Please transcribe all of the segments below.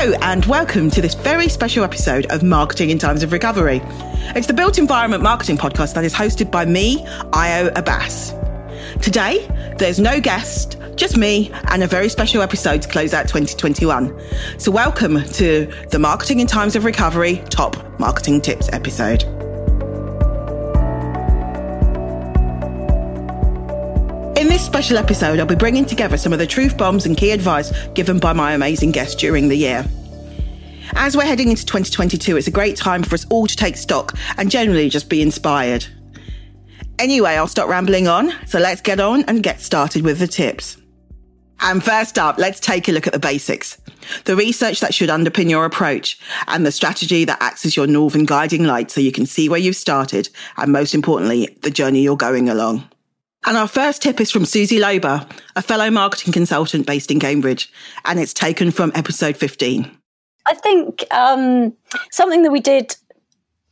Hello, and welcome to this very special episode of Marketing in Times of Recovery. It's the Built Environment Marketing podcast that is hosted by me, Ayo Abbas. Today, there's no guest, just me, and a very special episode to close out 2021. So, welcome to the Marketing in Times of Recovery Top Marketing Tips episode. This special episode, I'll be bringing together some of the truth bombs and key advice given by my amazing guests during the year. As we're heading into 2022, it's a great time for us all to take stock and generally just be inspired. Anyway, I'll stop rambling on, so let's get on and get started with the tips. And first up, let's take a look at the basics. The research that should underpin your approach and the strategy that acts as your northern guiding light so you can see where you've started and most importantly, the journey you're going along. And our first tip is from Susie Lober, a fellow marketing consultant based in Cambridge, and it's taken from episode 15. I think um, something that we did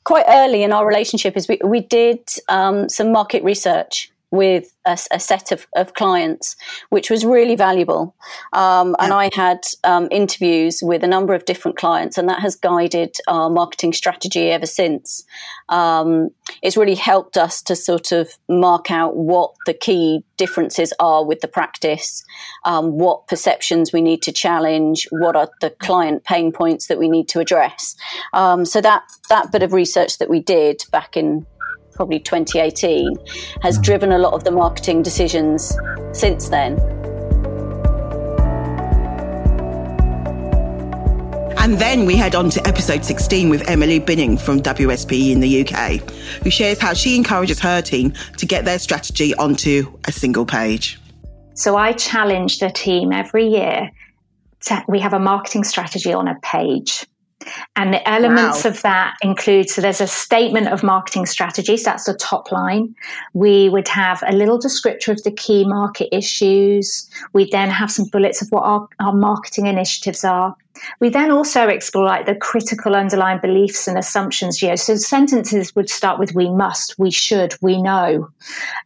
quite early in our relationship is we, we did um, some market research with a, a set of, of, clients, which was really valuable. Um, and I had um, interviews with a number of different clients, and that has guided our marketing strategy ever since. Um, it's really helped us to sort of mark out what the key differences are with the practice, um, what perceptions we need to challenge, what are the client pain points that we need to address. Um, so that that bit of research that we did back in probably 2018, has driven a lot of the marketing decisions since then. And then we head on to episode 16 with Emily Binning from WSP in the UK, who shares how she encourages her team to get their strategy onto a single page. So I challenge the team every year. To, we have a marketing strategy on a page. And the elements wow. of that include so there's a statement of marketing strategies, that's the top line. We would have a little descriptor of the key market issues. We then have some bullets of what our, our marketing initiatives are. We then also explore like the critical underlying beliefs and assumptions. You know, so sentences would start with "we must," "we should," "we know,"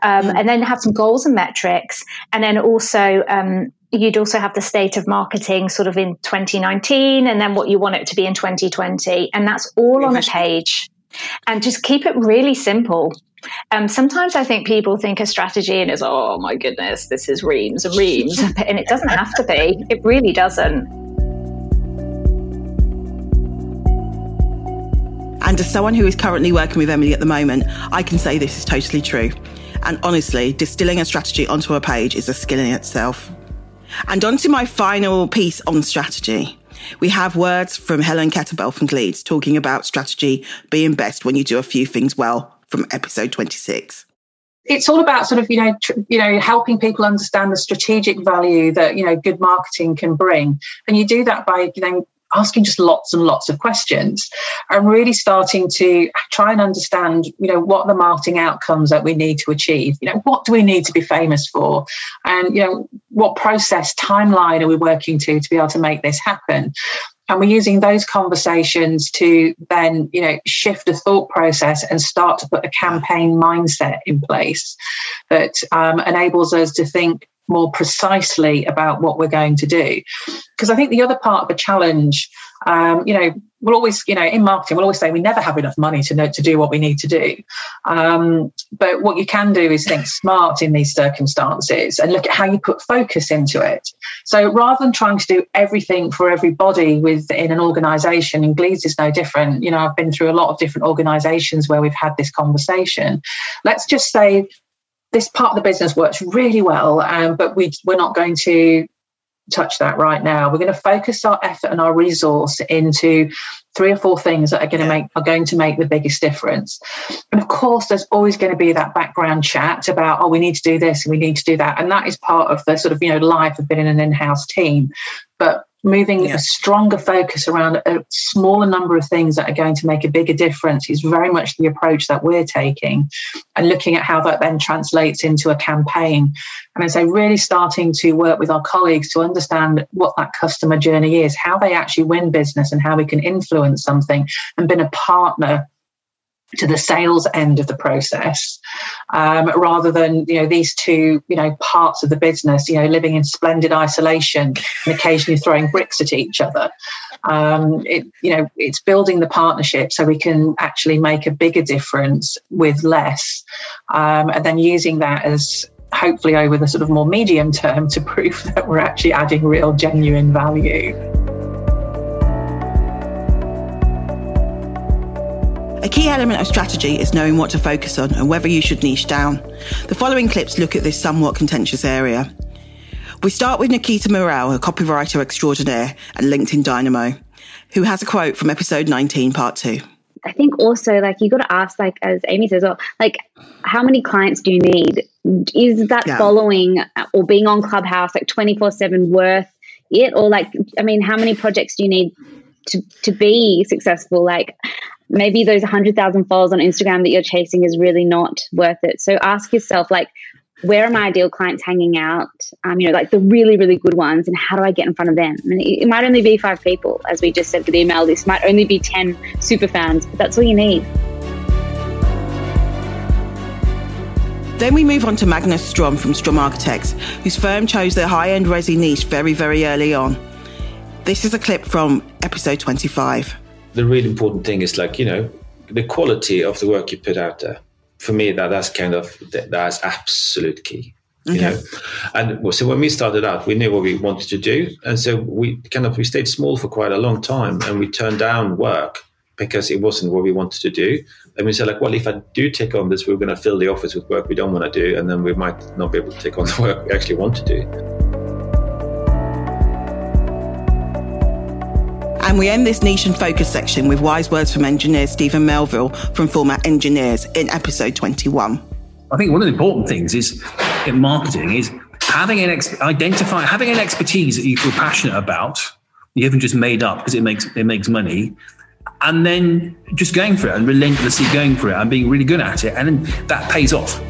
um, mm. and then have some goals and metrics, and then also um, you'd also have the state of marketing sort of in 2019 and then what you want it to be in 2020 and that's all on a page and just keep it really simple um, sometimes I think people think a strategy and is, oh my goodness, this is reams and reams. and it doesn't have to be. It really doesn't. And as someone who is currently working with Emily at the moment, I can say this is totally true. And honestly, distilling a strategy onto a page is a skill in itself. And on to my final piece on strategy. We have words from Helen Kettleborough from Gleeds talking about strategy being best when you do a few things well from episode 26 it's all about sort of you know tr- you know helping people understand the strategic value that you know good marketing can bring and you do that by you know asking just lots and lots of questions and really starting to try and understand you know what the marketing outcomes that we need to achieve. You know what do we need to be famous for? And you know what process timeline are we working to to be able to make this happen? And we're using those conversations to then you know shift the thought process and start to put a campaign mindset in place that um, enables us to think more precisely about what we're going to do. Because I think the other part of the challenge, um, you know, we'll always, you know, in marketing, we'll always say we never have enough money to know to do what we need to do. Um, but what you can do is think smart in these circumstances and look at how you put focus into it. So rather than trying to do everything for everybody within an organization, and Gleeds is no different. You know, I've been through a lot of different organizations where we've had this conversation. Let's just say this part of the business works really well, um, but we, we're not going to touch that right now. We're going to focus our effort and our resource into three or four things that are going to make are going to make the biggest difference. And of course, there's always going to be that background chat about, oh, we need to do this and we need to do that. And that is part of the sort of, you know, life of being an in-house team. But moving yeah. a stronger focus around a smaller number of things that are going to make a bigger difference is very much the approach that we're taking and looking at how that then translates into a campaign and I say really starting to work with our colleagues to understand what that customer journey is how they actually win business and how we can influence something and been a partner to the sales end of the process um, rather than you know these two you know parts of the business you know living in splendid isolation and occasionally throwing bricks at each other. Um, it you know it's building the partnership so we can actually make a bigger difference with less um, and then using that as hopefully over the sort of more medium term to prove that we're actually adding real genuine value key element of strategy is knowing what to focus on and whether you should niche down. The following clips look at this somewhat contentious area. We start with Nikita Morell, a copywriter extraordinaire and LinkedIn dynamo, who has a quote from episode 19, part two. I think also like you got to ask, like as Amy says, well, like how many clients do you need? Is that yeah. following or being on Clubhouse like twenty four seven worth it, or like I mean, how many projects do you need to to be successful? Like maybe those 100,000 followers on Instagram that you're chasing is really not worth it. So ask yourself, like, where are my ideal clients hanging out? Um, you know, like the really, really good ones, and how do I get in front of them? Mean, it, it might only be five people, as we just said for the email list, might only be 10 super fans, but that's all you need. Then we move on to Magnus Strom from Strom Architects, whose firm chose their high end resi niche very, very early on. This is a clip from episode 25 the really important thing is like you know the quality of the work you put out there. For me that that's kind of that's absolute key you know? And so when we started out we knew what we wanted to do and so we kind of we stayed small for quite a long time and we turned down work because it wasn't what we wanted to do. And we said like well if i do take on this we're going to fill the office with work we don't want to do and then we might not be able to take on the work we actually want to do And we end this niche and focus section with wise words from engineer Stephen Melville from Format Engineers in episode 21. I think one of the important things is in marketing is having an ex- identify having an expertise that you feel passionate about. You haven't just made up because it makes it makes money, and then just going for it and relentlessly going for it and being really good at it, and that pays off.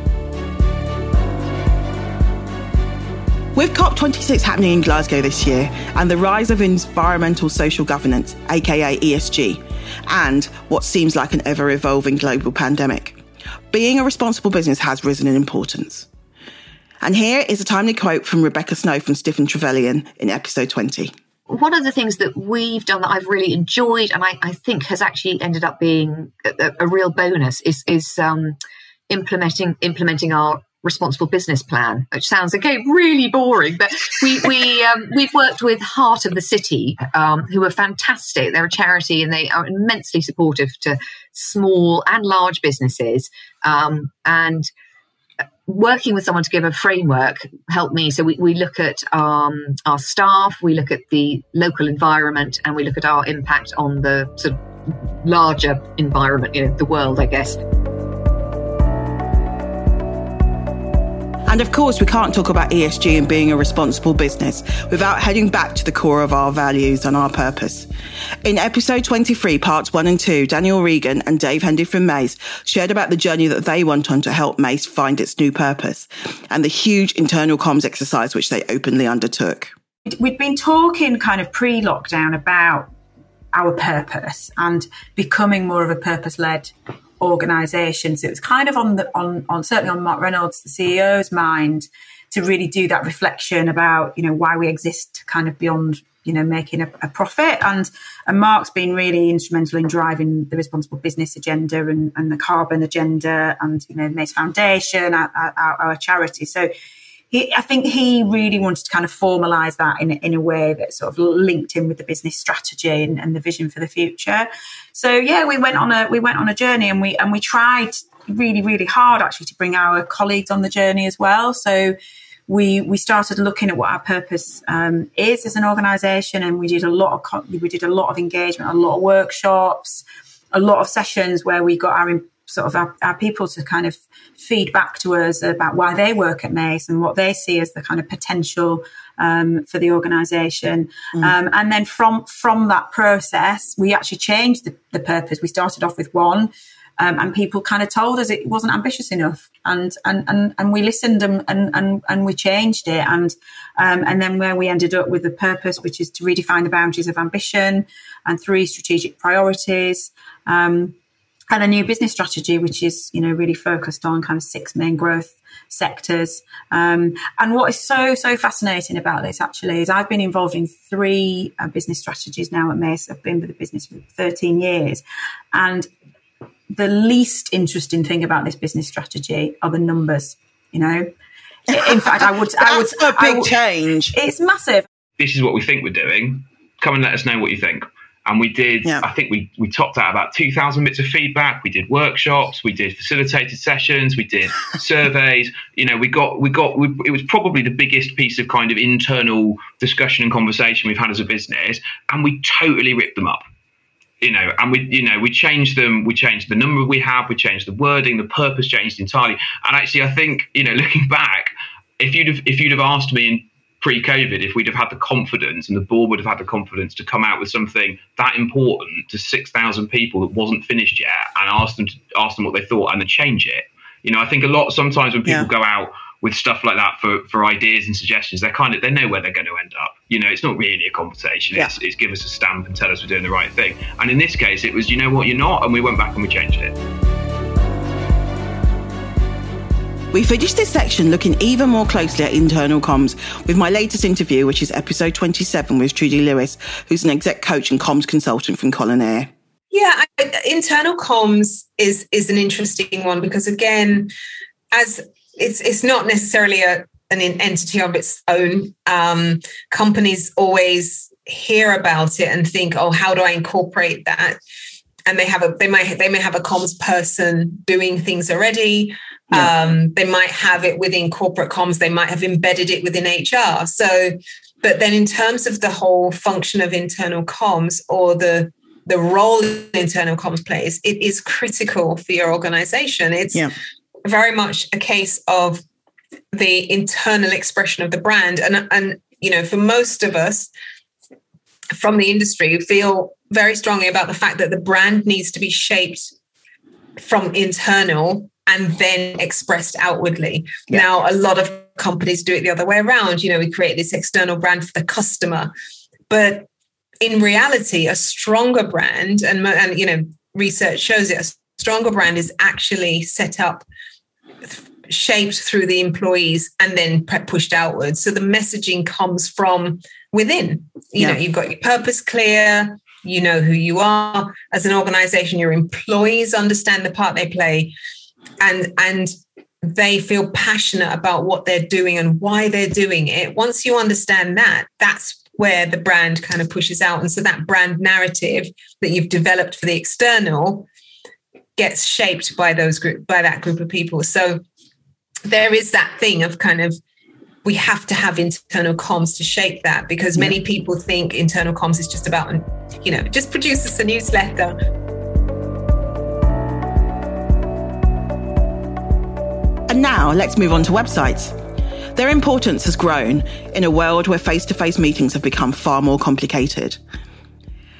With COP26 happening in Glasgow this year and the rise of environmental social governance, aka ESG, and what seems like an ever evolving global pandemic, being a responsible business has risen in importance. And here is a timely quote from Rebecca Snow from Stiff + Trevillion in episode 20 one of the things that we've done that I've really enjoyed and I, I think has actually ended up being a, a real bonus is, is um, implementing implementing our responsible business plan, which sounds again really boring, but we we um, we've worked with Heart of the City, um, who are fantastic. They're a charity and they are immensely supportive to small and large businesses, um, and working with someone to give a framework helped me. So we, we look at um, our staff, we look at the local environment, and we look at our impact on the sort of larger environment, you know, the world, I guess. And of course, we can't talk about ESG and being a responsible business without heading back to the core of our values and our purpose. In episode 23, parts one and two, Danielle Regan and Dave Hendy from Mace shared about the journey that they went on to help Mace find its new purpose and the huge internal comms exercise which they openly undertook. We'd been talking kind of pre lockdown about our purpose and becoming more of a purpose led organisations. It was kind of on the on on certainly on Mark Reynolds, the CEO's mind, to really do that reflection about you know why we exist, kind of beyond you know making a, a profit. And and Mark's been really instrumental in driving the responsible business agenda and, and the carbon agenda, and you know Mace Foundation, our, our, our charity. So he, I think he really wanted to kind of formalize that in, in a way that sort of linked in with the business strategy and, and the vision for the future. So yeah, we went on a we went on a journey and we and we tried really really hard actually to bring our colleagues on the journey as well. So we we started looking at what our purpose um, is as an organisation, and we did a lot of we did a lot of engagement, a lot of workshops, a lot of sessions where we got our sort of our, our, people to kind of feed back to us about why they work at Mace and what they see as the kind of potential um, for the organisation. Mm. Um, and then from from that process, we actually changed the, the purpose. We started off with one. Um, and people kind of told us it wasn't ambitious enough, and and and, and we listened and, and and and we changed it, and um, and then where we ended up with the purpose, which is to redefine the boundaries of ambition, and three strategic priorities. Um, and a new business strategy, which is you know really focused on kind of six main growth sectors. Um, and what is so so fascinating about this actually is I've been involved in three uh, business strategies now at Mace. I've been with the business for 13 years, and the least interesting thing about this business strategy are the numbers. You know, in fact, I would. I would. a big would, change. It's massive. This is what we think we're doing. Come and let us know what you think. And we did, yeah. I think we, we topped out about 2,000 bits of feedback. We did workshops, we did facilitated sessions, we did surveys. You know, we got, we got, we, it was probably the biggest piece of kind of internal discussion and conversation we've had as a business. And we totally ripped them up. You know, and we, you know, we changed them. We changed the number we have. We changed the wording. The purpose changed entirely. And actually, I think, you know, looking back, if you'd have, if you'd have asked me in pre-COVID, if we'd have had the confidence and the board would have had the confidence to come out with something that important to six thousand people that wasn't finished yet, and ask them to ask them what they thought and then change it. You know, I think a lot sometimes when people yeah. go out with stuff like that for, for ideas and suggestions, they're kind of they know where they're going to end up. You know, it's not really a conversation. Yeah. It's, it's give us a stamp and tell us we're doing the right thing. And in this case, it was you know what you're not, and we went back and we changed it. We finished this section looking even more closely at internal comms with my latest interview, which is episode 27 with Trudy Lewis, who's an exec coach and comms consultant from Colinear. Yeah, I, internal comms is is an interesting one because again, as it's it's not necessarily a an entity of its own. Um, companies always hear about it and think, "Oh, how do I incorporate that?" And they have a they might they may have a comms person doing things already. Yeah. Um, they might have it within corporate comms, they might have embedded it within HR. So, but then in terms of the whole function of internal comms or the the role internal comms plays, it is critical for your organization. It's yeah. very much a case of the internal expression of the brand. And, and you know, for most of us from the industry, feel very strongly about the fact that the brand needs to be shaped from internal and then expressed outwardly. Yeah. Now, a lot of companies do it the other way around. You know, we create this external brand for the customer, but in reality, a stronger brand, and, and you know, research shows it, a stronger brand is actually set up shaped through the employees and then pushed outwards. So the messaging comes from within. You yeah. know, you've got your purpose clear, you know who you are as an organization, your employees understand the part they play and and they feel passionate about what they're doing and why they're doing it once you understand that that's where the brand kind of pushes out. And so that brand narrative that you've developed for the external gets shaped by those group by that group of people. So there is that thing of kind of we have to have internal comms to shape that because many people think internal comms is just about you know just produce us a newsletter And now let's move on to websites. Their importance has grown in a world where face to face meetings have become far more complicated.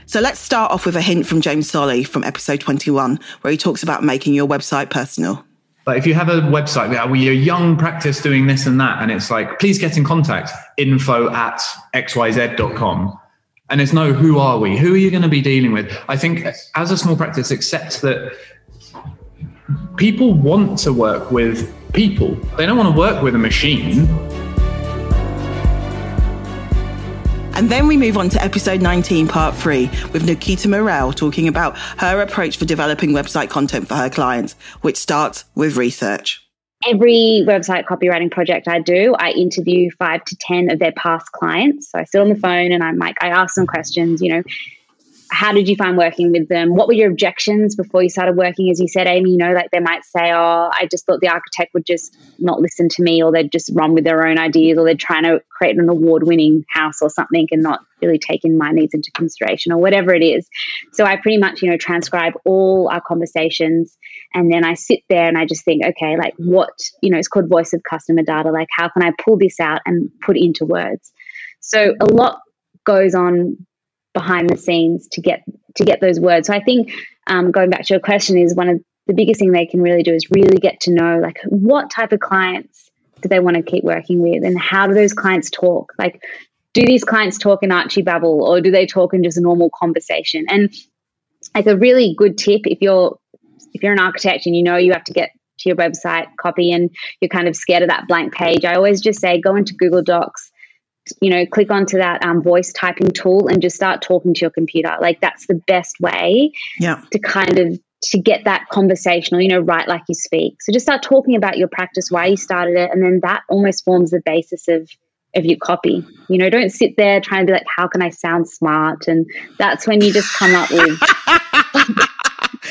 So let's start off with a hint from James Solly from episode 21, where he talks about making your website personal. Like if you have a website where you're young practice doing this and that, and it's like, please get in contact, info at xyz.com. And it's no, who are we? Who are you going to be dealing with? I think as a small practice, accept that people want to work with people. They don't want to work with a machine. And then we move on to episode 19, part three, with Nikita Morell talking about her approach for developing website content for her clients, which starts with research. Every website copywriting project I do, I interview five to 10 of their past clients. So I sit on the phone and I'm like, I ask them questions, you know, how did you find working with them? What were your objections before you started working? As you said, Amy, you know, like they might say, oh, I just thought the architect would just not listen to me, or they'd just run with their own ideas, or they're trying to create an award winning house or something and not really taking my needs into consideration, or whatever it is. So I pretty much, you know, transcribe all our conversations. And then I sit there and I just think, okay, like what, you know, it's called voice of customer data. Like, how can I pull this out and put into words? So a lot goes on behind the scenes to get to get those words. So I think um, going back to your question is one of the biggest thing they can really do is really get to know like what type of clients do they want to keep working with and how do those clients talk like do these clients talk in archie babble or do they talk in just a normal conversation and like a really good tip if you're if you're an architect and you know you have to get to your website copy and you're kind of scared of that blank page, I always just say go into Google Docs, you know, click onto that um, voice typing tool and just start talking to your computer. Like that's the best way yeah. to kind of to get that conversational, you know, write like you speak. So just start talking about your practice, why you started it, and then that almost forms the basis of of your copy. You know, don't sit there trying to be like, how can I sound smart? And that's when you just come up with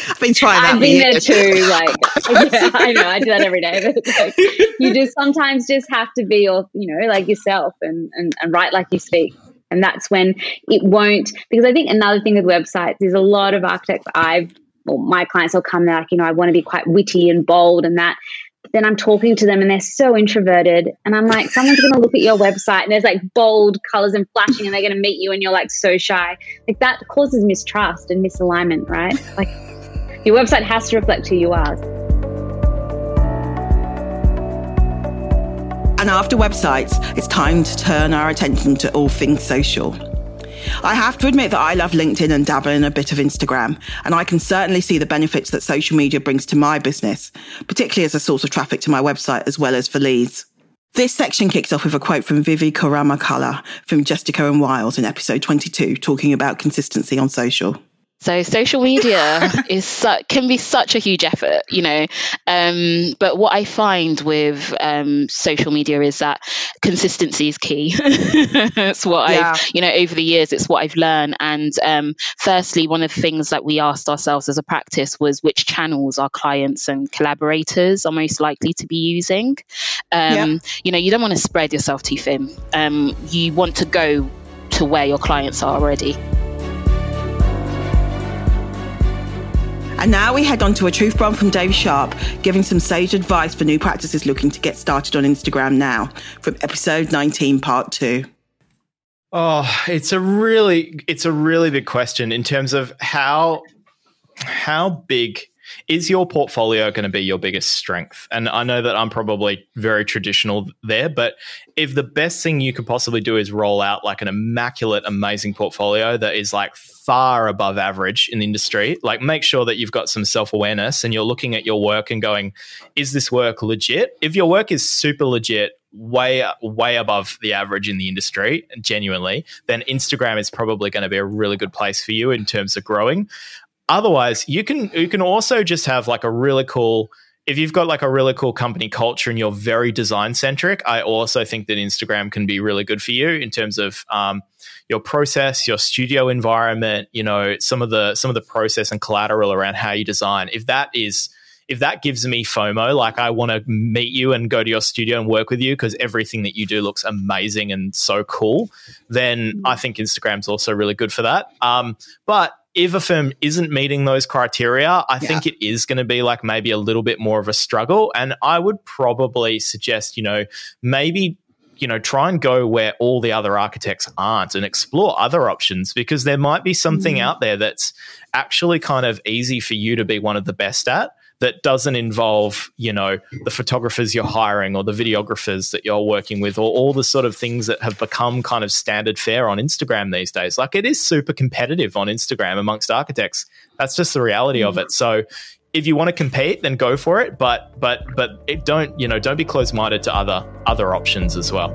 I've been trying that. I've been there too. Like, yeah, I know, I do that every day. But like, you just sometimes just have to be your, you know, like yourself and, and, and write like you speak. And that's when it won't, because I think another thing with websites is a lot of architects I've, well, my clients will come, they're like, you know, I want to be quite witty and bold and that. Then I'm talking to them and they're so introverted. And I'm like, someone's going to look at your website and there's like bold colors and flashing and they're going to meet you and you're like so shy. Like that causes mistrust and misalignment, right? Like, your website has to reflect who you are. And after websites, it's time to turn our attention to all things social. I have to admit that I love LinkedIn and dabble in a bit of Instagram, and I can certainly see the benefits that social media brings to my business, particularly as a source of traffic to my website as well as for leads. This section kicks off with a quote from Vivi Korama Kala from Jestico and Whiles in episode 22, talking about consistency on social. So social media is su- can be such a huge effort, you know. Um, but what I find with um, social media is that consistency is key. That's what yeah. I've, you know, over the years, it's what I've learned. And um, firstly, one of the things that we asked ourselves as a practice was which channels our clients and collaborators are most likely to be using. Yeah. Um, you know, you don't want to spread yourself too thin. Um, you want to go to where your clients are already. And now we head on to a truth bomb from Dave Sharp, giving some sage advice for new practices looking to get started on Instagram now from episode 19, part two. Oh, it's a really it's a really big question in terms of how how big is your portfolio going to be your biggest strength? And I know that I'm probably very traditional there, but if the best thing you could possibly do is roll out like an immaculate, amazing portfolio that is like far above average in the industry, like make sure that you've got some self awareness and you're looking at your work and going, is this work legit? If your work is super legit, way way above the average in the industry genuinely then instagram is probably going to be a really good place for you in terms of growing otherwise you can you can also just have like a really cool if you've got like a really cool company culture and you're very design centric i also think that instagram can be really good for you in terms of um, your process your studio environment you know some of the some of the process and collateral around how you design if that is if that gives me FOMO, like I want to meet you and go to your studio and work with you because everything that you do looks amazing and so cool, then I think Instagram's also really good for that. Um, but if a firm isn't meeting those criteria, I yeah. think it is going to be like maybe a little bit more of a struggle. And I would probably suggest, you know, maybe you know try and go where all the other architects aren't and explore other options because there might be something mm. out there that's actually kind of easy for you to be one of the best at that doesn't involve, you know, the photographers you're hiring or the videographers that you're working with or all the sort of things that have become kind of standard fare on Instagram these days. Like it is super competitive on Instagram amongst architects. That's just the reality of mm. it. So if you want to compete, then go for it. But but but it don't, you know, don't be closed minded to other other options as well.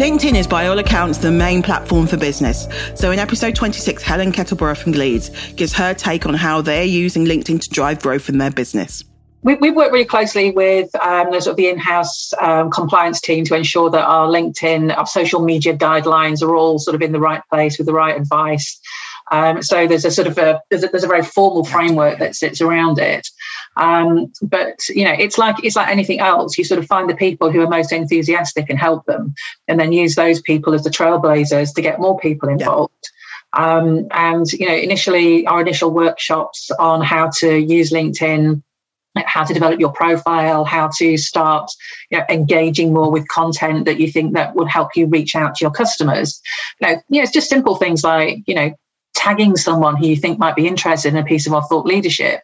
LinkedIn is, by all accounts, the main platform for business. So, in episode 26, Helen Kettleborough from Gleeds gives her take on how they're using LinkedIn to drive growth in their business. We, we work really closely with um, the, sort of the in-house um, compliance team to ensure that our LinkedIn, our social media guidelines are all sort of in the right place with the right advice. Um, so there's a sort of a there's, a there's a very formal framework that sits around it. Um, but you know, it's like it's like anything else. You sort of find the people who are most enthusiastic and help them, and then use those people as the trailblazers to get more people involved. Yeah. Um, and you know, initially our initial workshops on how to use LinkedIn how to develop your profile, how to start you know, engaging more with content that you think that would help you reach out to your customers. You know, yeah, it's just simple things like, you know, tagging someone who you think might be interested in a piece of our thought leadership.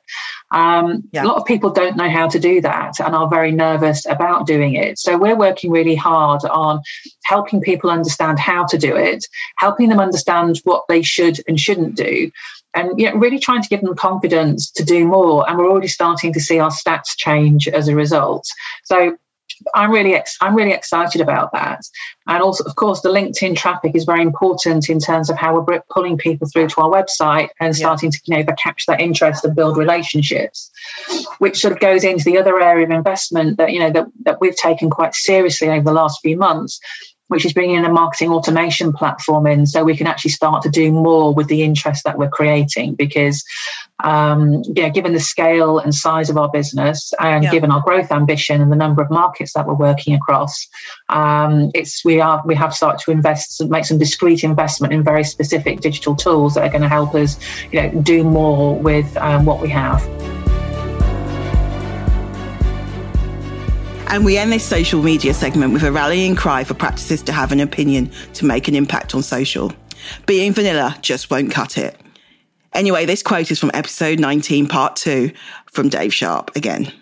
Um, yeah. A lot of people don't know how to do that and are very nervous about doing it. So we're working really hard on helping people understand how to do it, helping them understand what they should and shouldn't do, and you know, really trying to give them confidence to do more. And we're already starting to see our stats change as a result. So I'm really ex- I'm really excited about that. And also, of course, the LinkedIn traffic is very important in terms of how we're pulling people through to our website and starting yeah. to you know capture that interest and build relationships, which sort of goes into the other area of investment that you know that, that we've taken quite seriously over the last few months, which is bringing in a marketing automation platform in so we can actually start to do more with the interest that we're creating because um, know, given the scale and size of our business and yeah. given our growth ambition and the number of markets that we're working across um, it's we are we have started to invest make some discrete investment in very specific digital tools that are going to help us you know do more with um, what we have And we end this social media segment with a rallying cry for practices to have an opinion to make an impact on social. Being vanilla just won't cut it. Anyway, this quote is from episode 19, part two, from Dave Sharp again.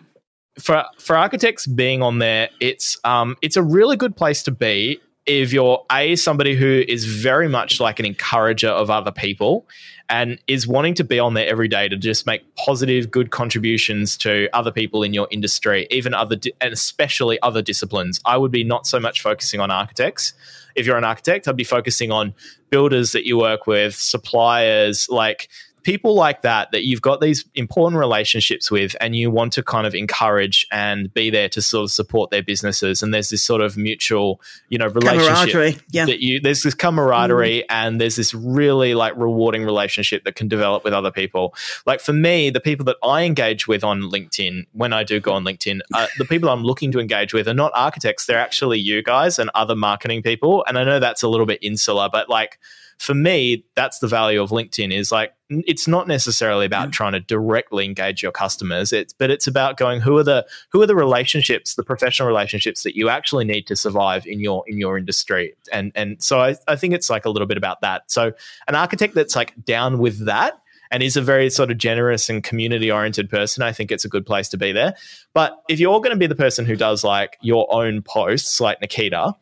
For for architects being on there, it's um it's a really good place to be if you're a somebody who is very much like an encourager of other people and is wanting to be on there every day to just make positive, good contributions to other people in your industry, even other, di- and especially other disciplines. I would be not so much focusing on architects. If you're an architect, I'd be focusing on builders that you work with, suppliers, like people like that that you've got these important relationships with and you want to kind of encourage and be there to sort of support their businesses and there's this sort of mutual you know relationship yeah. that you there's this camaraderie mm. and there's this really like rewarding relationship that can develop with other people like for me the people that i engage with on linkedin when i do go on linkedin uh, the people i'm looking to engage with are not architects they're actually you guys and other marketing people and i know that's a little bit insular but like for me, that's the value of LinkedIn is like it's not necessarily about mm. trying to directly engage your customers. It's but it's about going who are the who are the relationships, the professional relationships that you actually need to survive in your in your industry. And and so I, I think it's like a little bit about that. So an architect that's like down with that and is a very sort of generous and community oriented person, I think it's a good place to be there. But if you're going to be the person who does like your own posts, like Nikita,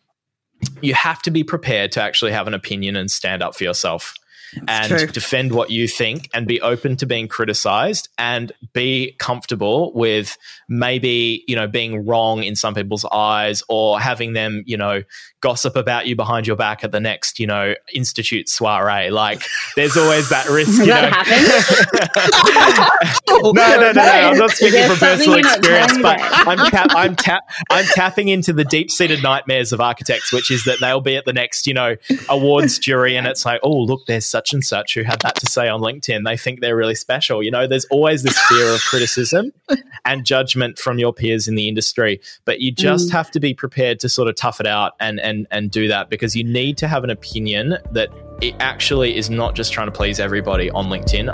you have to be prepared to actually have an opinion and stand up for yourself and true. defend what you think and be open to being criticized and be comfortable with maybe you know being wrong in some people's eyes or having them you know gossip about you behind your back at the next you know institute soiree. Like there's always that risk you that know. no no no no i'm not speaking from personal experience but i'm ta- i'm ta- i'm tapping into the deep-seated nightmares of architects which is that they'll be at the next you know awards jury and it's like oh look there's such such and such who had that to say on LinkedIn. They think they're really special. You know, there's always this fear of criticism and judgment from your peers in the industry, but you just mm. have to be prepared to sort of tough it out and and and do that because you need to have an opinion that it actually is not just trying to please everybody on LinkedIn.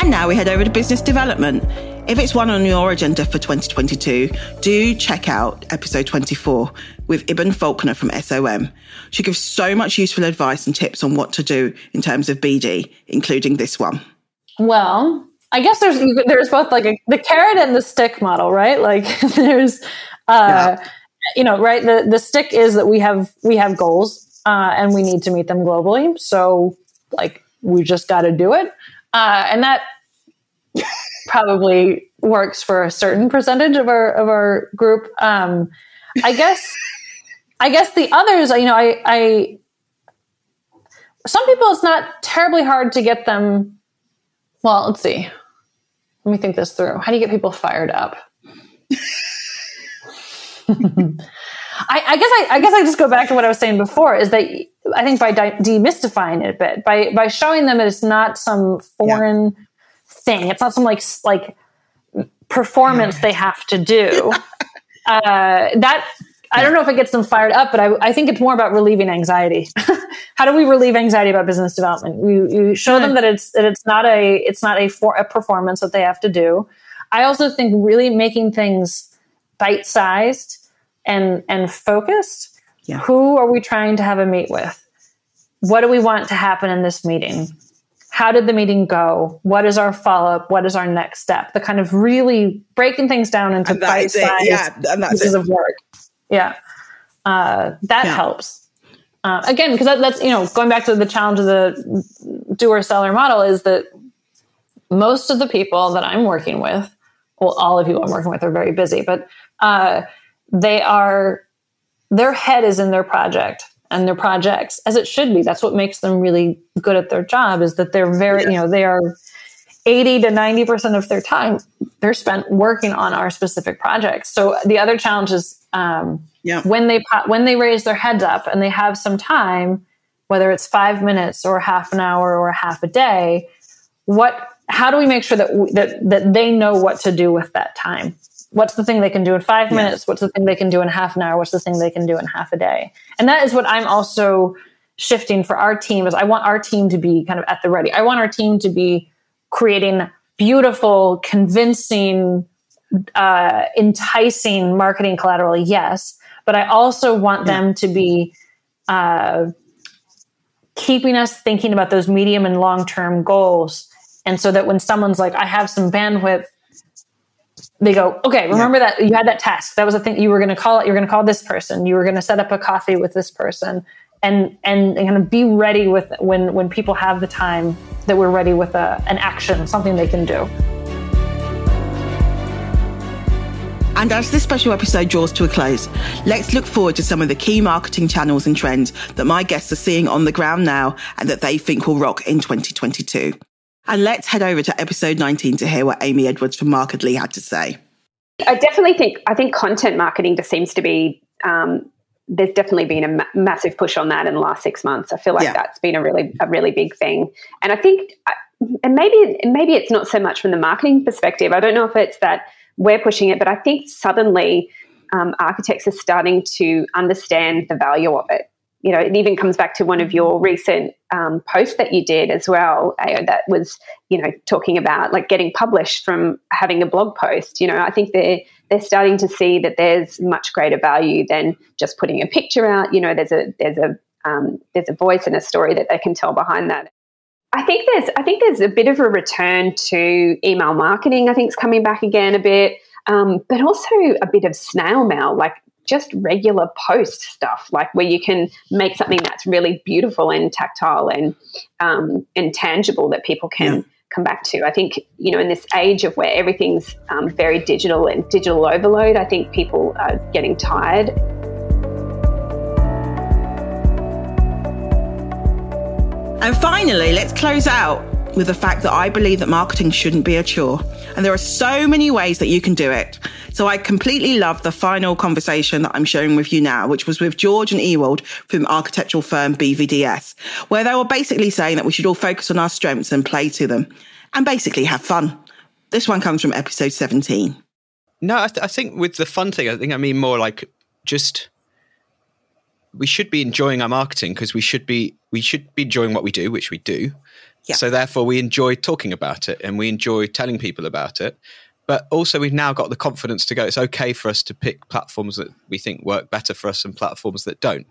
And now we head over to business development. If it's one on your agenda for 2022, do check out episode 24 with Iben Falconer from SOM. She gives so much useful advice and tips on what to do in terms of BD, including this one. Well, I guess there's there's both like a, the carrot and the stick model, right? Like there's, uh, yeah. you know, right. The the stick is that we have we have goals uh, and we need to meet them globally. So like we just got to do it, uh, and that probably works for a certain percentage of our of our group. Um, I guess I guess the others, you know, I, I some people it's not terribly hard to get them. Well, let's see. Let me think this through. How do you get people fired up? I, I, guess I, I, guess I just go back to what I was saying before. Is that I think by de- demystifying it a bit, by by showing them that it's not some foreign yeah thing. It's not some like like performance they have to do. Uh, that I don't know if it gets them fired up, but I, I think it's more about relieving anxiety. How do we relieve anxiety about business development? You, you show them that it's that it's not a it's not a for a performance that they have to do. I also think really making things bite sized and and focused Yeah. Who are we trying to have a meet with? What do we want to happen in this meeting? How did the meeting go? What is our follow up? What is our next step? The kind of really breaking things down into bite sized yeah, pieces it. of work. Yeah, uh, that yeah. helps. Uh, again, because that, that's you know going back to the challenge of the doer seller model is that most of the people that I'm working with, well, all of you I'm working with are very busy, but uh, they are their head is in their project and their projects as it should be. That's what makes them really good at their job is that they're very, you know, they are 80 to 90% of their time they're spent working on our specific projects. So the other challenge is um, yeah. when they when they raise their heads up and they have some time, whether it's five minutes or half an hour or half a day, what how do we make sure that that that they know what to do with that time? What's the thing they can do in five yeah. minutes what's the thing they can do in half an hour what's the thing they can do in half a day and that is what i'm also shifting for our team is i want our team to be kind of at the ready i want our team to be creating beautiful convincing uh, enticing marketing collateral yes but i also want yeah. them to be uh, keeping us thinking about those medium and long term goals and so that when someone's like i have some bandwidth they go, okay, remember yeah. that you had that task. That was a thing you were going to call it. You're going to call this person. You were going to set up a coffee with this person, and and kind of be ready with when when people have the time that we're ready with a, an action, something they can do. And as this special episode draws to a close, let's look forward to some of the key marketing channels and trends that my guests are seeing on the ground now and that they think will rock in 2022. And let's head over to episode 19 to hear what Amy Edwards from Markedly had to say. I definitely think I think content marketing just seems to be um, there's definitely been a ma- massive push on that in the last six months. I feel like yeah. that's been a really a really big thing, and I think and maybe maybe it's not so much from the marketing perspective. I don't know if it's that we're pushing it, but I think suddenly um, architects are starting to understand the value of it you know, it even comes back to one of your recent um, posts that you did as well. That was, you know, talking about like getting published from having a blog post. You know, I think they're they're starting to see that there's much greater value than just putting a picture out. You know, there's a there's a um, there's a voice and a story that they can tell behind that. I think there's I think there's a bit of a return to email marketing. I think it's coming back again a bit. Um, but also a bit of snail mail, like just regular post stuff, like where you can make something that's really beautiful and tactile and um, and tangible that people can yeah. come back to. I think you know in this age of where everything's um, very digital and digital overload, I think people are getting tired. And finally, let's close out with the fact that I believe that marketing shouldn't be a chore. And there are so many ways that you can do it. So I completely love the final conversation that I'm sharing with you now, which was with George and Ewald from architectural firm BVDS, where they were basically saying that we should all focus on our strengths and play to them and basically have fun. This one comes from episode 17. No, I, th- I think with the fun thing, I think I mean more like just we should be enjoying our marketing because we should be we should be enjoying what we do, which we do. Yeah. So therefore, we enjoy talking about it and we enjoy telling people about it. But also, we've now got the confidence to go. It's okay for us to pick platforms that we think work better for us and platforms that don't.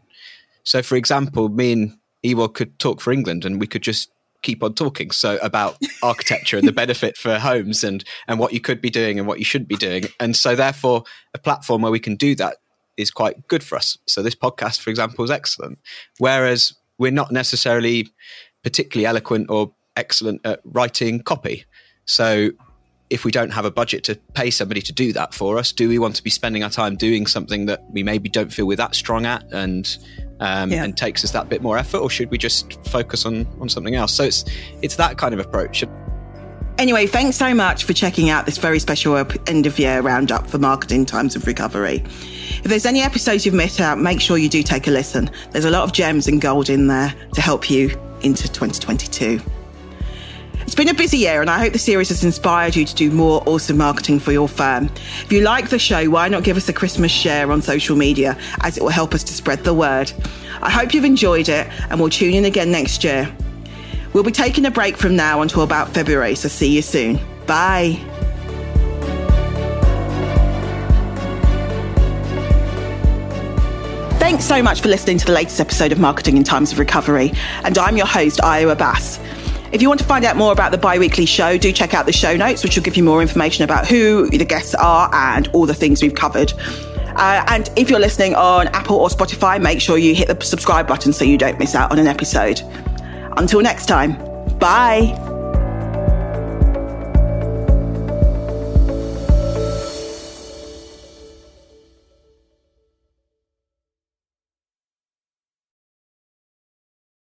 So, for example, me and Ewald could talk for England, and we could just keep on talking so about architecture and the benefit for homes and and what you could be doing and what you shouldn't be doing and so therefore a platform where we can do that is quite good for us so this podcast for example is excellent whereas we're not necessarily particularly eloquent or excellent at writing copy. So if we don't have a budget to pay somebody to do that for us, do we want to be spending our time doing something that we maybe don't feel we're that strong at and um, yeah. and takes us that bit more effort, or should we just focus on on something else? So it's it's that kind of approach. Anyway, thanks so much for checking out this very special end of year roundup for Marketing Times of Recovery. If there's any episodes you've missed out, make sure you do take a listen. There's a lot of gems and gold in there to help you into 2022. It's been a busy year, and I hope the series has inspired you to do more awesome marketing for your firm. If you like the show, why not give us a Christmas share on social media, as it will help us to spread the word. I hope you've enjoyed it, and we'll tune in again next year. We'll be taking a break from now until about February, so see you soon. Bye. Thanks so much for listening to the latest episode of Marketing in Times of Recovery. And I'm your host, Ayo Abbas. If you want to find out more about the bi weekly show, do check out the show notes, which will give you more information about who the guests are and all the things we've covered. Uh, and if you're listening on Apple or Spotify, make sure you hit the subscribe button so you don't miss out on an episode. Until next time, bye.